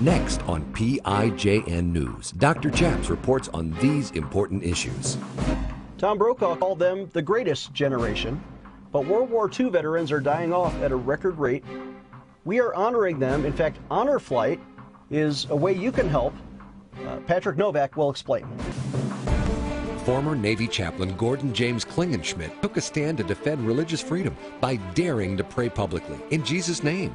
Next on PIJN News, Dr. Chaps reports on these important issues. Tom Brokaw called them the greatest generation, but World War II veterans are dying off at a record rate. We are honoring them. In fact, Honor Flight is a way you can help. Uh, Patrick Novak will explain. Former Navy chaplain Gordon James Klingenschmitt took a stand to defend religious freedom by daring to pray publicly in Jesus' name.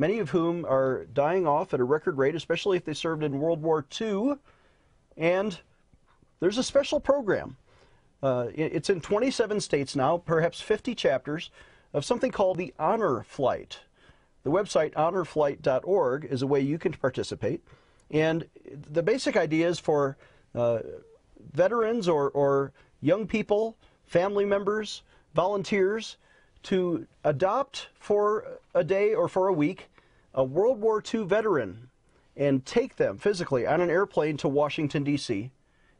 many of whom are dying off at a record rate, especially if they served in World War II. And there's a special program. Uh, it's in 27 states now, perhaps 50 chapters, of something called the Honor Flight. The website honorflight.org is a way you can participate. And the basic idea is for uh, veterans or, or young people, family members, volunteers to adopt for a day or for a week a World War II veteran and take them physically on an airplane to Washington, D.C.,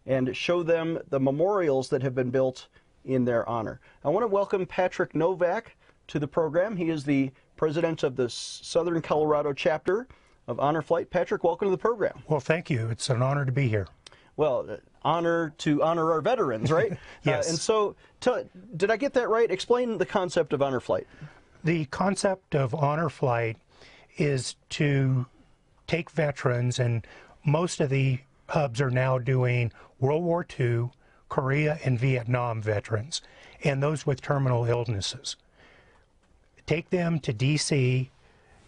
and show them the memorials that have been built in their honor. I want to welcome Patrick Novak to the program. He is the president of the Southern Colorado chapter of Honor Flight. Patrick, welcome to the program. Well, thank you. It's an honor to be here. Well, uh, honor to honor our veterans, right? yes. Uh, and so, did I get that right? Explain the concept of Honor Flight. The concept of Honor Flight is to take veterans, and most of the hubs are now doing World War II, Korea, and Vietnam veterans, and those with terminal illnesses. Take them to D.C.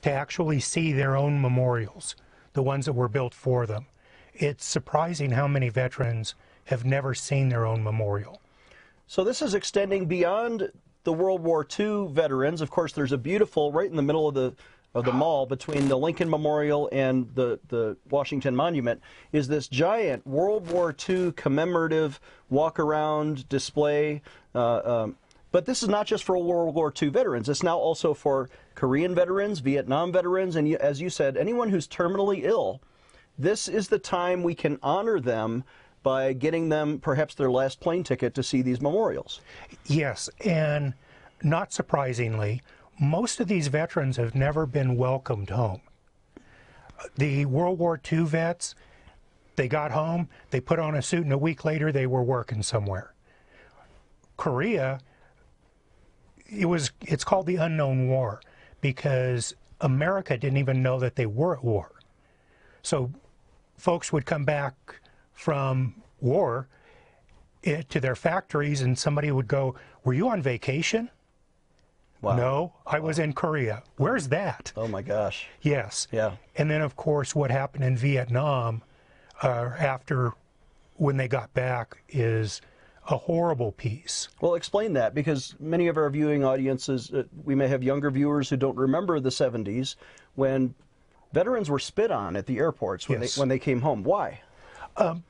to actually see their own memorials, the ones that were built for them. It's surprising how many veterans have never seen their own memorial. So this is extending beyond the World War II veterans. Of course, there's a beautiful, right in the middle of the of the mall between the Lincoln Memorial and the, the Washington Monument is this giant World War II commemorative walk around display. Uh, um, but this is not just for World War II veterans. It's now also for Korean veterans, Vietnam veterans, and as you said, anyone who's terminally ill. This is the time we can honor them by getting them perhaps their last plane ticket to see these memorials. Yes, and not surprisingly, most of these veterans have never been welcomed home. The World War II vets, they got home, they put on a suit, and a week later they were working somewhere. Korea, it was it's called the unknown war because America didn't even know that they were at war. So folks would come back from war eh, to their factories and somebody would go, "Were you on vacation?" Wow. No, I was in Korea. Where's that? Oh my gosh. Yes. Yeah. And then, of course, what happened in Vietnam uh, after when they got back is a horrible piece. Well, explain that because many of our viewing audiences, uh, we may have younger viewers who don't remember the 70s when veterans were spit on at the airports when, yes. they, when they came home. Why? Um,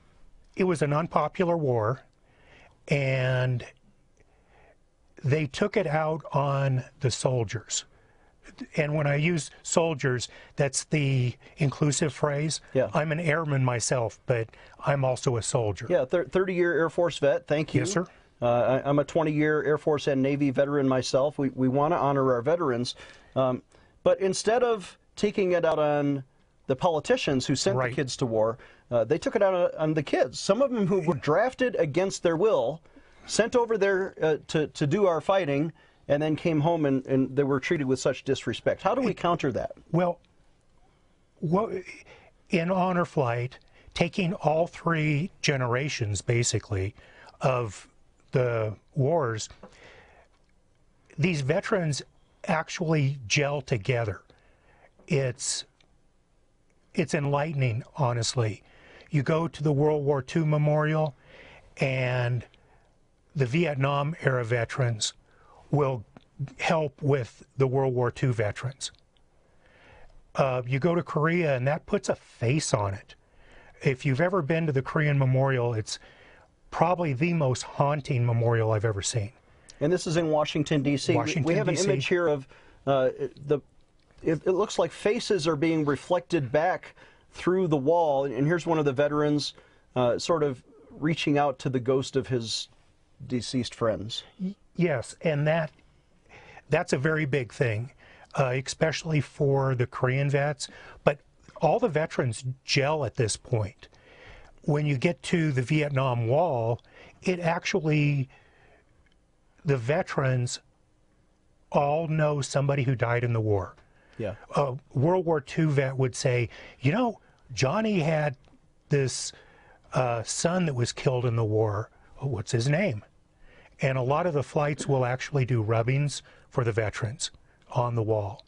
it was an unpopular war, and they took it out on the soldiers. And when I use soldiers, that's the inclusive phrase. Yeah. I'm an airman myself, but I'm also a soldier. Yeah, 30 year Air Force vet. Thank you. Yes, sir. Uh, I, am a 20 year Air Force and Navy veteran myself. We, we want to honor our veterans. Um, but instead of taking it out on the politicians who sent right. the kids to war, uh, they took it out on, on the kids. Some of them who were drafted against their will sent over there uh, to, to do our fighting, and then came home and, and they were treated with such disrespect. How do we counter that? Well, in honor flight, taking all three generations basically of the wars, these veterans actually gel together. It's it's enlightening, honestly. You go to the World War II memorial, and the Vietnam era veterans will help with the World War II veterans. Uh, you go to Korea, and that puts a face on it. If you've ever been to the Korean Memorial, it's probably the most haunting memorial I've ever seen. And this is in Washington, D.C. Washington, we have an image here of uh, the. It, it looks like faces are being reflected back through the wall, and here's one of the veterans, uh, sort of reaching out to the ghost of his deceased friends. Yes, and that that's a very big thing, uh, especially for the Korean vets. But all the veterans gel at this point. When you get to the Vietnam Wall, it actually the veterans all know somebody who died in the war. Yeah. A World War II vet would say, you know, Johnny had this uh, son that was killed in the war. What's his name? And a lot of the flights will actually do rubbings for the veterans on the wall.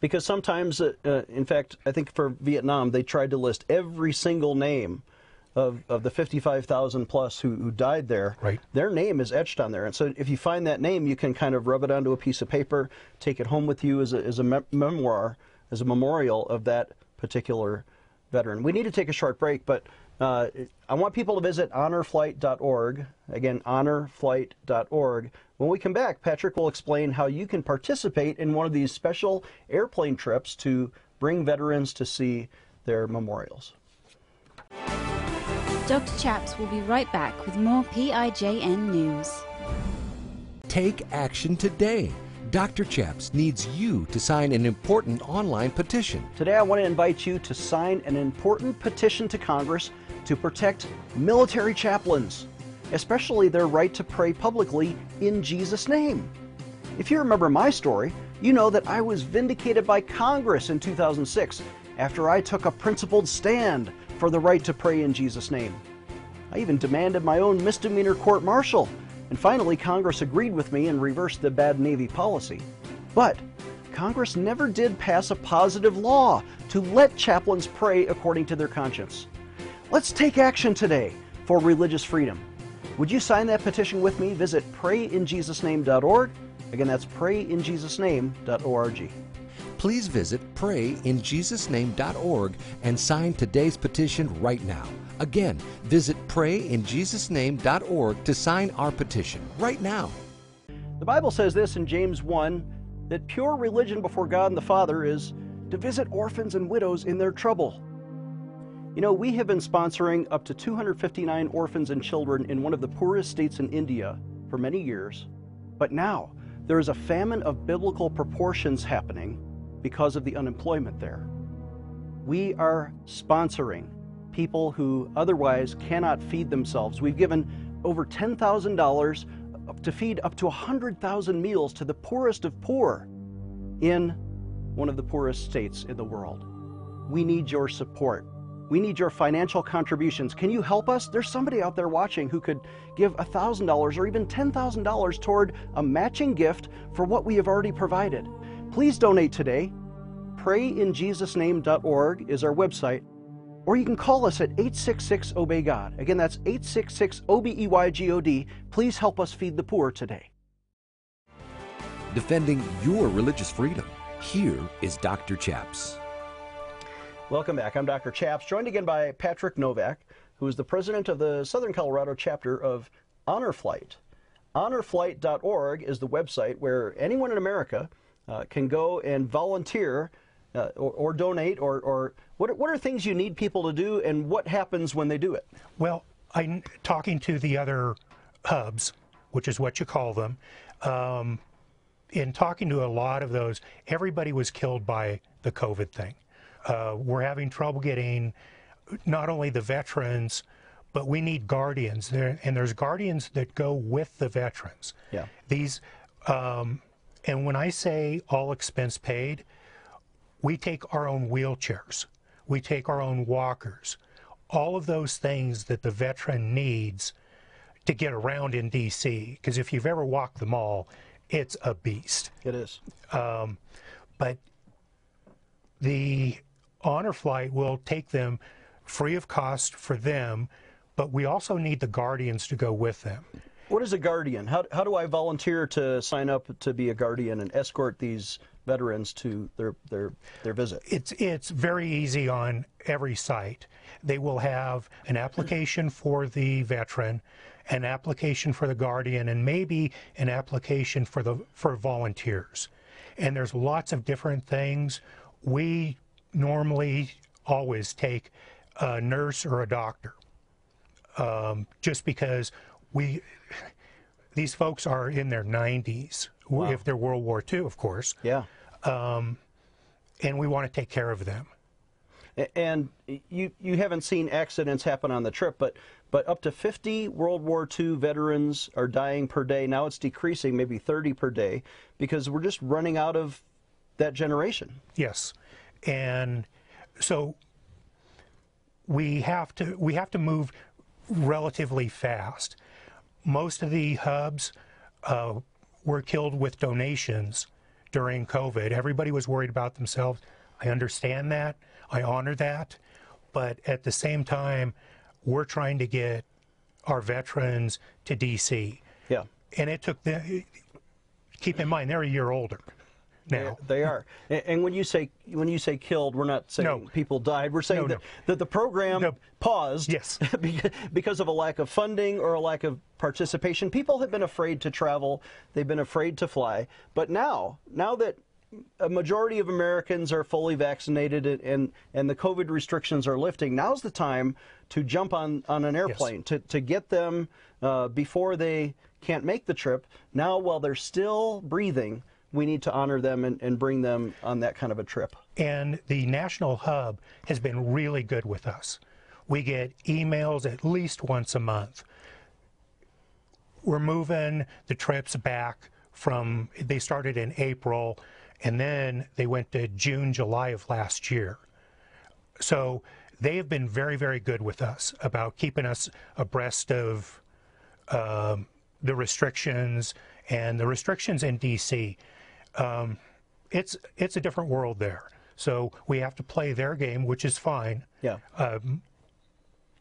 Because sometimes, uh, uh, in fact, I think for Vietnam, they tried to list every single name of, of the 55,000 plus who, who died there. Right. Their name is etched on there. And so if you find that name, you can kind of rub it onto a piece of paper, take it home with you as a, as a me- memoir, as a memorial of that particular veteran. We need to take a short break, but uh, I want people to visit honorflight.org. Again, honorflight.org. When we come back, Patrick will explain how you can participate in one of these special airplane trips to bring veterans to see their memorials. Dr. Chaps will be right back with more PIJN news. Take action today. Dr. Chaps needs you to sign an important online petition. Today, I want to invite you to sign an important petition to Congress to protect military chaplains, especially their right to pray publicly in Jesus' name. If you remember my story, you know that I was vindicated by Congress in 2006 after I took a principled stand for the right to pray in Jesus' name. I even demanded my own misdemeanor court martial, and finally Congress agreed with me and reversed the bad Navy policy. But Congress never did pass a positive law to let chaplains pray according to their conscience. Let's take action today for religious freedom. Would you sign that petition with me? Visit prayinjesusname.org. Again, that's prayinjesusname.org. Please visit prayinjesusname.org and sign today's petition right now. Again, visit prayinjesusname.org to sign our petition right now. The Bible says this in James 1 that pure religion before God and the Father is to visit orphans and widows in their trouble. You know, we have been sponsoring up to 259 orphans and children in one of the poorest states in India for many years. But now, there is a famine of biblical proportions happening because of the unemployment there. We are sponsoring people who otherwise cannot feed themselves. We've given over $10,000 to feed up to 100,000 meals to the poorest of poor in one of the poorest states in the world. We need your support. We need your financial contributions. Can you help us? There's somebody out there watching who could give $1,000 or even $10,000 toward a matching gift for what we have already provided. Please donate today. PrayInJesusName.org is our website, or you can call us at 866 Obey God. Again, that's 866 O B E Y G O D. Please help us feed the poor today. Defending your religious freedom. Here is Dr. Chaps. Welcome back. I'm Dr. Chaps, joined again by Patrick Novak, who is the president of the Southern Colorado chapter of Honor Flight. HonorFlight.org is the website where anyone in America uh, can go and volunteer uh, or, or, donate, or, or what, are, what are things you need people to do, and what happens when they do it? Well, I'm talking to the other hubs, which is what you call them. Um, in talking to a lot of those, everybody was killed by the COVID thing. Uh, we're having trouble getting not only the veterans, but we need guardians there, and there's guardians that go with the veterans. Yeah. These, um, and when I say all expense paid, we take our own wheelchairs, we take our own walkers, all of those things that the veteran needs to get around in DC. Because if you've ever walked the mall, it's a beast. It is. Um, but the honor flight will take them free of cost for them, but we also need the guardians to go with them. What is a guardian? How, how do I volunteer to sign up to be a guardian and escort these veterans to their their their visit? It's it's very easy on every site. They will have an application for the veteran, an application for the guardian, and maybe an application for the for volunteers. And there's lots of different things. We normally always take a nurse or a doctor, um, just because we these folks are in their 90s if they're World War II, of course, Yeah. Um, and we want to take care of them. And you you haven't seen accidents happen on the trip, but but up to 50 World War II veterans are dying per day. Now it's decreasing, maybe 30 per day, because we're just running out of that generation. Yes, and so we have to we have to move relatively fast. Most of the hubs uh, were killed with donations during COVID. Everybody was worried about themselves. I understand that. I honor that, but at the same time, we're trying to get our veterans to DC, Yeah. and it took the. Keep in mind, they're a year older now. They are, A- and when you say when you say killed, we're not saying No. people died. We're saying No, that, no. that the program No. paused Yes. because of a lack of funding or a lack of participation. People have been afraid to travel. They've been afraid to fly. But now, now that a majority of Americans are fully vaccinated and and, and the COVID restrictions are lifting, now's the time to jump on on an airplane to to get them uh, before they can't make the trip. Now, while they're still breathing we need to honor them and, and bring them on that kind of a trip. And the national hub has been really good with us. We get emails at least once a month. We're moving the trips back from, they started in April and then they went to June, July of last year. So they have been very, very good with us about keeping us abreast of um, the restrictions and the restrictions in DC. Um, it's it's a different world there, so we have to play their game, which is fine. Yeah.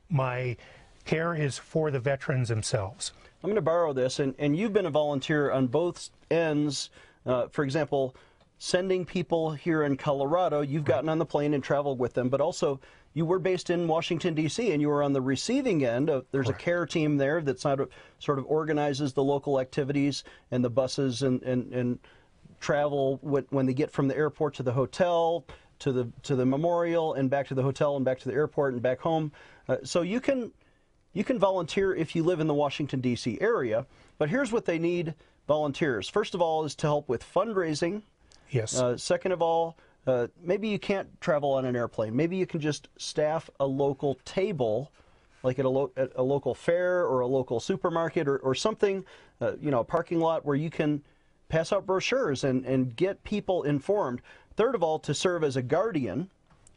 My care is for the veterans themselves. I'm going to borrow this, and, and you've been a volunteer on both ends. Uh, for example, sending people here in Colorado, you've gotten on the plane and traveled with them, but also you were based in Washington, D.C., and you were on the receiving end. Of, there's a care team there that sort of, sort of organizes the local activities and the buses and, and, and travel when, they get from the airport to the hotel to the to the memorial and back to the hotel and back to the airport and back home. Uh, so you can you can volunteer if you live in the Washington D.C. area. But here's what they need volunteers. First of all, is to help with fundraising. Yes. Uh, second of all, uh, maybe you can't travel on an airplane. Maybe you can just staff a local table, like at a, lo- at a local fair or a local supermarket or, or something, uh, you know, a parking lot where you can pass out brochures and, and get people informed. Third of all, to serve as a guardian,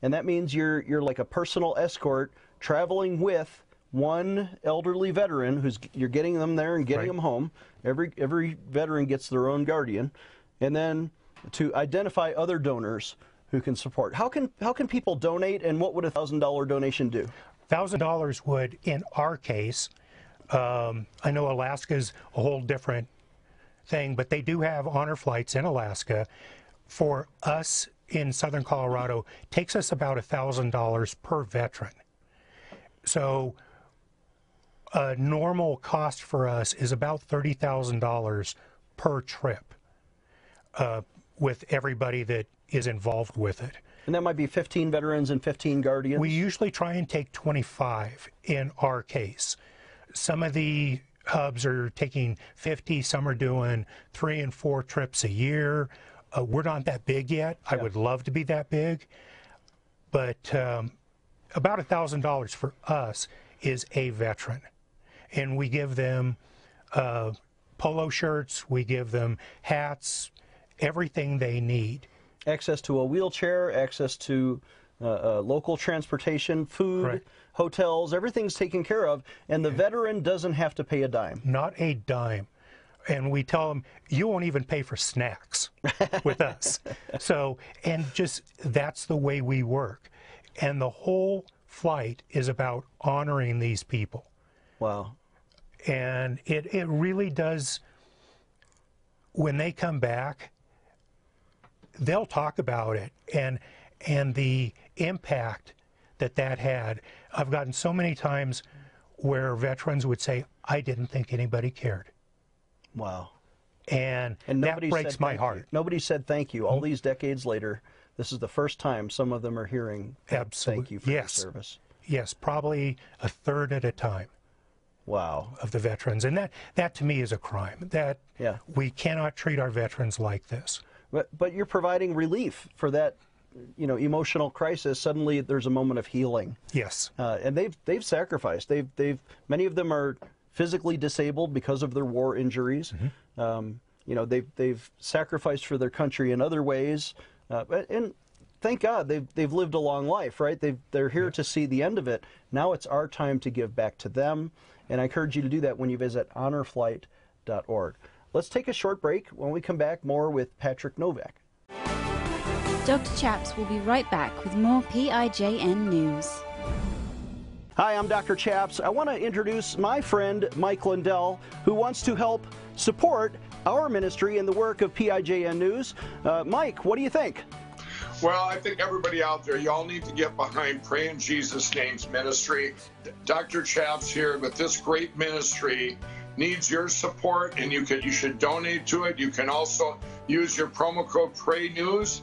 and that means you're you're like a personal escort traveling with one elderly veteran who's you're getting them there and getting Right. them home. Every every veteran gets their own guardian, and then to identify other donors who can support. How can how can people donate, and what would a thousand dollar donation do? thousand dollars would, in our case, um, I know Alaska's a whole different thing, but they do have honor flights in Alaska. For us in southern Colorado, takes us about thousand dollars per veteran. So a normal cost for us is about thirty thousand dollars per trip, uh, with everybody that is involved with it. And that might be 15 veterans and 15 guardians. We usually try and take 25 in our case. Some of the hubs are taking 50, some are doing three and four trips a year. Uh, we're not that big yet. I would love to be that big, but um, about $1,000 for us is a veteran. And we give them uh, polo shirts, we give them hats, everything they need. access to a wheelchair, access to uh, uh, local transportation, food, Correct. Hotels, everything's taken care of, and the veteran doesn't have to pay a dime. not a dime. And we tell them, you won't even pay for snacks with us. So, and just that's the way we work. And the whole flight is about honoring these people. Wow. And it, it really does, when they come back, they'll talk about it and and the impact that that had. I've gotten so many times where veterans would say, "I didn't think anybody cared," Wow. and, And that nobody breaks my heart. You. Nobody said thank you. All mm-hmm. these decades later, this is the first time some of them are hearing Absolute- thank you for yes. your service. Yes, probably a third at a time Wow. of the veterans, and that that to me is a crime. That Yeah. we cannot treat our veterans like this. But but you're providing relief for that, you know, emotional crisis. Suddenly, there's a moment of healing, Yes, uh, and they've they've sacrificed. They've they've many of them are physically disabled because of their war injuries. Mm-hmm. Um, you know, they've they've sacrificed for their country in other ways, uh, but- and thank God they've they've lived a long life, right? They've they're here to see the end of it. Now it's our time to give back to them, and I encourage you to do that when you visit honorflight.org. Let's take a short break. When we come back, more with Patrick Novak. Dr. Chaps will be right back with more PIJN news. Hi, I'm Dr. Chaps. I want to introduce my friend Mike Lindell, who wants to help support our ministry and the work of PIJN News. Uh, Mike, what do you think? Well, I think everybody out there, y'all need to get behind Pray in Jesus' Name's ministry. Dr. Chaps here with this great ministry needs your support, and you can you should donate to it. You can also use your promo code Pray News,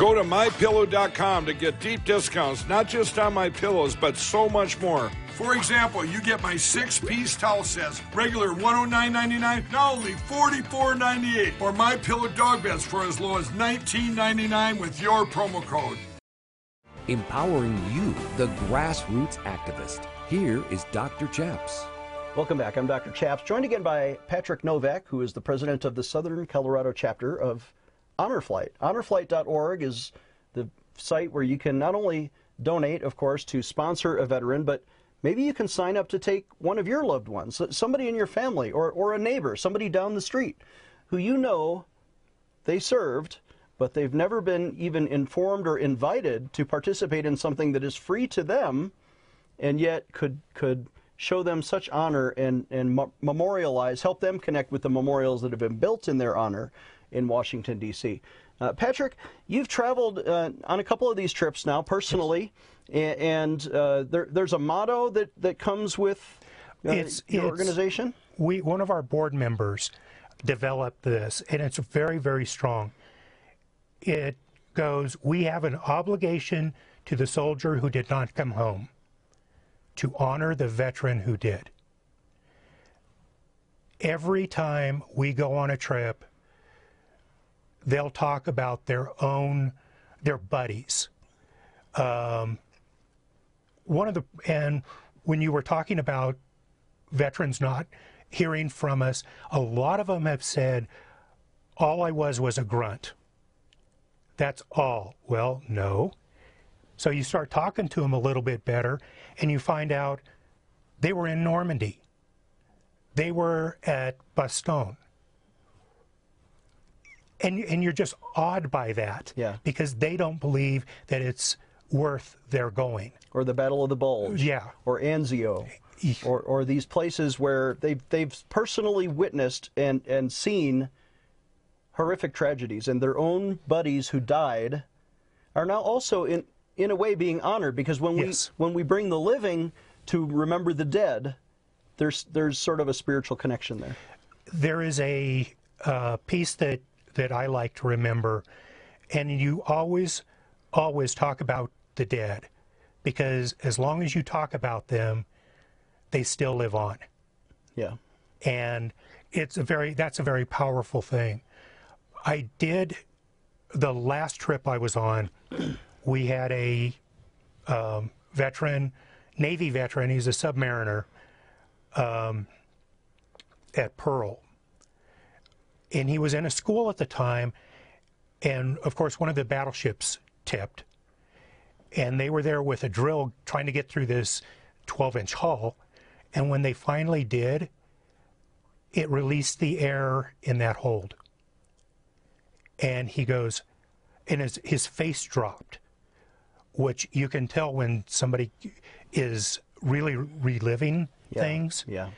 Go to mypillow.com to get deep discounts, not just on my pillows, but so much more. For example, you get my six piece towel sets, regular $109.99, now only $44.98. Or my pillow dog beds for as low as $19.99 with your promo code. Empowering you, the grassroots activist. Here is Dr. Chaps. Welcome back. I'm Dr. Chaps, joined again by Patrick Novak, who is the president of the Southern Colorado chapter of Honor Flight. Honorflight.org is the site where you can not only donate, of course, to sponsor a veteran, but maybe you can sign up to take one of your loved ones, somebody in your family or, or a neighbor, somebody down the street who you know they served, but they've never been even informed or invited to participate in something that is free to them and yet could could show them such honor and and memorialize, help them connect with the memorials that have been built in their honor in Washington D.C. Uh, Patrick, you've traveled uh, on a couple of these trips now personally, a- and uh, there, there's a motto that that comes with uh, It's- your it's- organization. we one of our board members developed this, and it's very very strong. It goes: We have an obligation to the soldier who did not come home to honor the veteran who did. Every time we go on a trip, they'll talk about their own, their buddies. Um, one of the, and when you were talking about veterans not hearing from us, a lot of them have said, all I was was a grunt. That's all. Well, no. So you start talking to them a little bit better, and you find out they were in Normandy. They were at Bastogne. And, and you're just awed by that Yeah. because they don't believe that it's worth their going. or the Battle of the Bulge, Yeah. or Anzio, or, or these places where they've they've personally witnessed and and seen horrific tragedies, and their own buddies who died are now also in in a way being honored because when Yes. we when we bring the living to remember the dead, there's there's sort of a spiritual connection there. there is a uh, piece that that I like to remember, and you always always talk about the dead because as long as you talk about them, they still live on, Yeah. and it's a very that's a very powerful thing. I did the last trip I was on. We had a um, veteran, Navy veteran. He's a submariner um, at Pearl, and he was in a school at the time. And of course, one of the battleships tipped, and they were there with a drill trying to get through this 12-inch hull. And when they finally did, it released the air in that hold. And he goes, and his, his face dropped, which you can tell when somebody is really reliving Yeah. things. Yeah.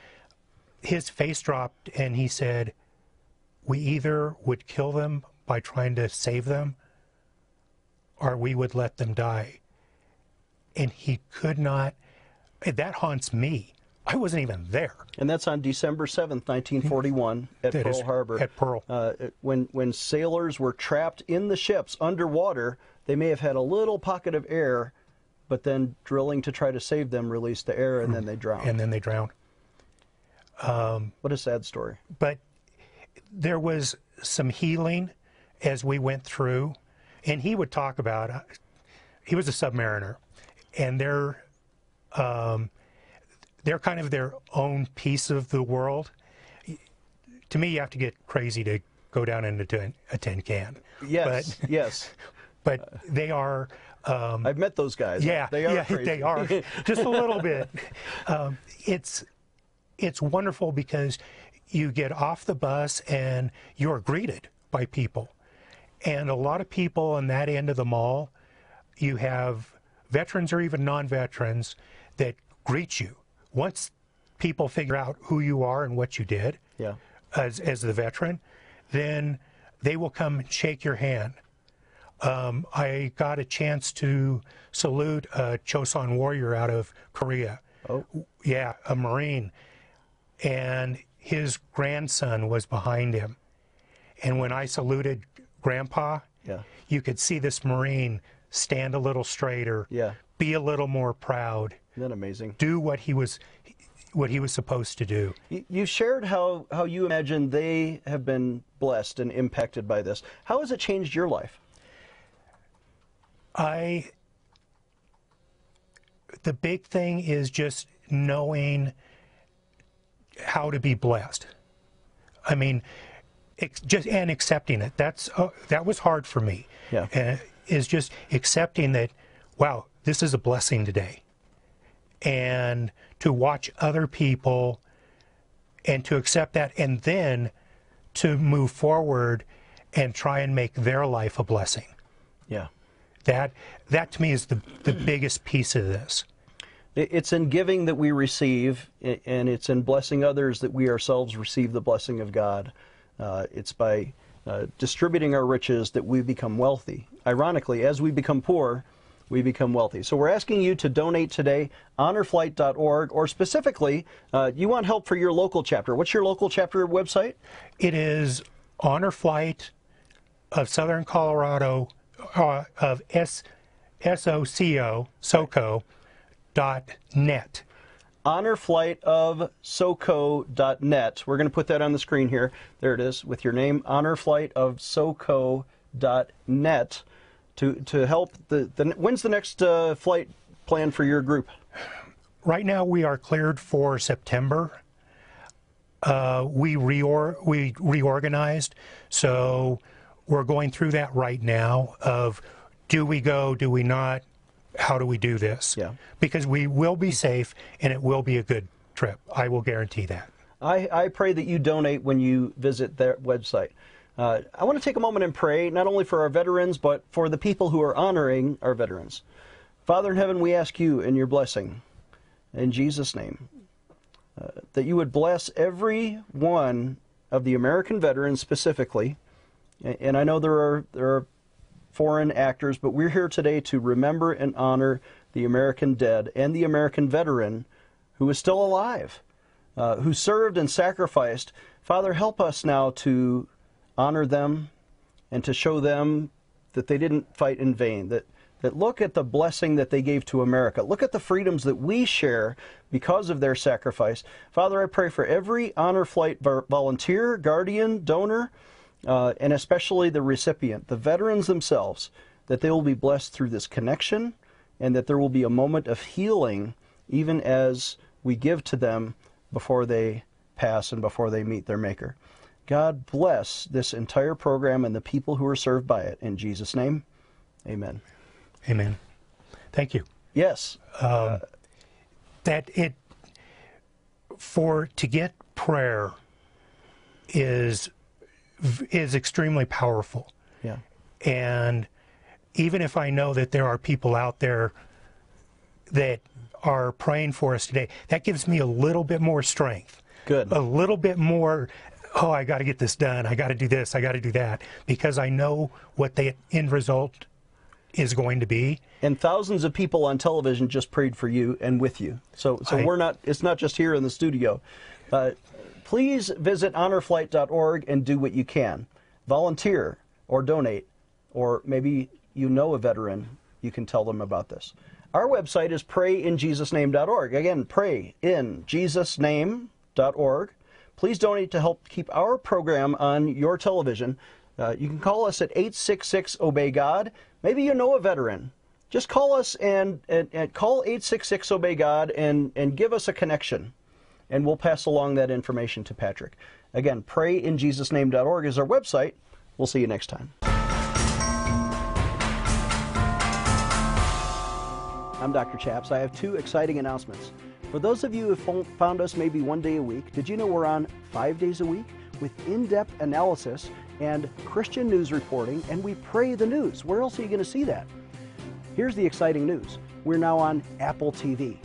His face dropped, and he said, We either would kill them by trying to save them, or we would let them die. And he could not, that haunts me. I wasn't even there. And that's on December 7th, 1941, at That Pearl Harbor. at Pearl. Uh, when, when sailors were trapped in the ships underwater, they may have had a little pocket of air, but then drilling to try to save them released the air and then they drowned. And then they drowned. what a sad story. but there was some healing as we went through and he would talk about uh, he was a submariner and they're um, they're kind of their own piece of the world to me you have to get crazy to go down into a tin can Yes, yes. but they are um, I've met those guys. yeah, they are yeah, crazy. they are just a little bit. Um, it's it's wonderful because you get off the bus and you're greeted by people, and a lot of people on that end of the mall, you have veterans or even non-veterans that greet you once people figure out who you are and what you did yeah. as as the veteran, then they will come and shake your hand. Um, I got a chance to salute a Chosin warrior out of Korea. Oh. Yeah, a Marine. And his grandson was behind him. And when I saluted Grandpa, Yeah. you could see this Marine stand a little straighter, Yeah. be a little more proud, Isn't that amazing? do what he was what he was supposed to do. You- shared how, how you imagine they have been blessed and impacted by this. How has it changed your life? I the big thing is just knowing how to be blessed. I mean, just and accepting it. That's uh, that was hard for me. Yeah. And is just accepting that. Wow, this is a blessing today, and to watch other people, and to accept that, and then to move forward and try and make their life a blessing. Yeah. That that to me is the the biggest piece of this. It- It's in giving that we receive, and it's in blessing others that we ourselves receive the blessing of God. Uh, it's by uh, distributing our riches that we become wealthy. Ironically, as we become poor, we become wealthy. So we're asking you to donate today, honorflight.org, or specifically, uh, you want help for your local chapter. What's your local chapter website? It is Honor Flight of Southern Colorado uh, of S SOCO SOCO dot net. honorflight of soco.net. We're going to put that on the screen here. There it is with your name, honorflight of soco.net to, to help. The, the, when's the next uh, flight plan for your group? Right now, we are cleared for September. Uh, we reor- we reorganized, so we're going through that right now. Of do we go? Do we not? How do we do this? Yeah. Because we will be safe and it will be a good trip. I will guarantee that. I, I pray that you donate when you visit their website. Uh, I want to take a moment and pray, not only for our veterans, but for the people who are honoring our veterans. Father in heaven, we ask you in your blessing, in Jesus' name, uh, that you would bless every one of the American veterans specifically And I know there are there are foreign actors, but we're here today to remember and honor the American dead and the American veteran who is still alive, uh, who served and sacrificed. Father, help us now to honor them and to show them that they didn't fight in vain, that that look at the blessing that they gave to America. Look at the freedoms that we share because of their sacrifice. Father, I pray for every honor flight volunteer, guardian, donor, uh, and especially the recipient, the veterans themselves, that they will be blessed through this connection and that there will be a moment of healing even as we give to them before they pass and before they meet their Maker. God bless this entire program and the people who are served by it. In Jesus' name, amen. Amen. Thank you. Yes. Um, that it, for, to get prayer is, is extremely powerful. Yeah. And even if I know that there are people out there that are praying for us today, that gives me a little bit more strength. Good. A little bit more, oh, I got to get this done. I got to do this. I got to do that. Because I know what the end result is going to be. And thousands of people on television just prayed for you and with you. So, so I, we're not, it's not just here in the studio. Uh, please visit honorflight.org and do what you can. Volunteer or donate, or maybe you know a veteran, you can tell them about this. Our website is prayinjesusname.org. Again, prayinjesusname.org. Please donate to help keep our program on your television. Uh, you can call us at 866 Obey God. Maybe you know a veteran. Just call us and, and, and call 866 Obey God and, and give us a connection, and we'll pass along that information to Patrick. Again, prayinjesusname.org is our website. We'll see you next time. I'm Dr. Chaps. I have two exciting announcements. For those of you who found us maybe one day a week, did you know we're on five days a week with in depth analysis and Christian news reporting, and we pray the news? Where else are you going to see that? Here's the exciting news we're now on Apple TV.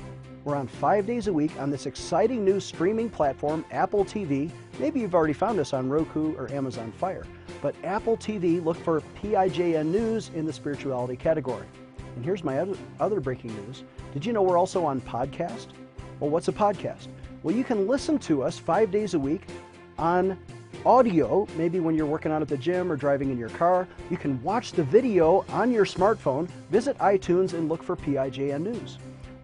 We're on five days a week on this exciting new streaming platform, Apple TV. Maybe you've already found us on Roku or Amazon Fire. But Apple TV, look for PIJN News in the spirituality category. And here's my other, breaking news. Did you know we're also on podcast? Well, what's a podcast? Well, you can listen to us five days a week on audio, maybe when you're working out at the gym or driving in your car. You can watch the video on your smartphone, visit iTunes, and look for PIJN News.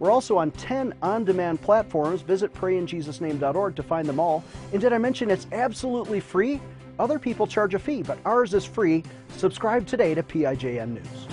We're also on 10 on demand platforms. Visit prayinjesusname.org to find them all. And did I mention it's absolutely free? Other people charge a fee, but ours is free. Subscribe today to PIJN News.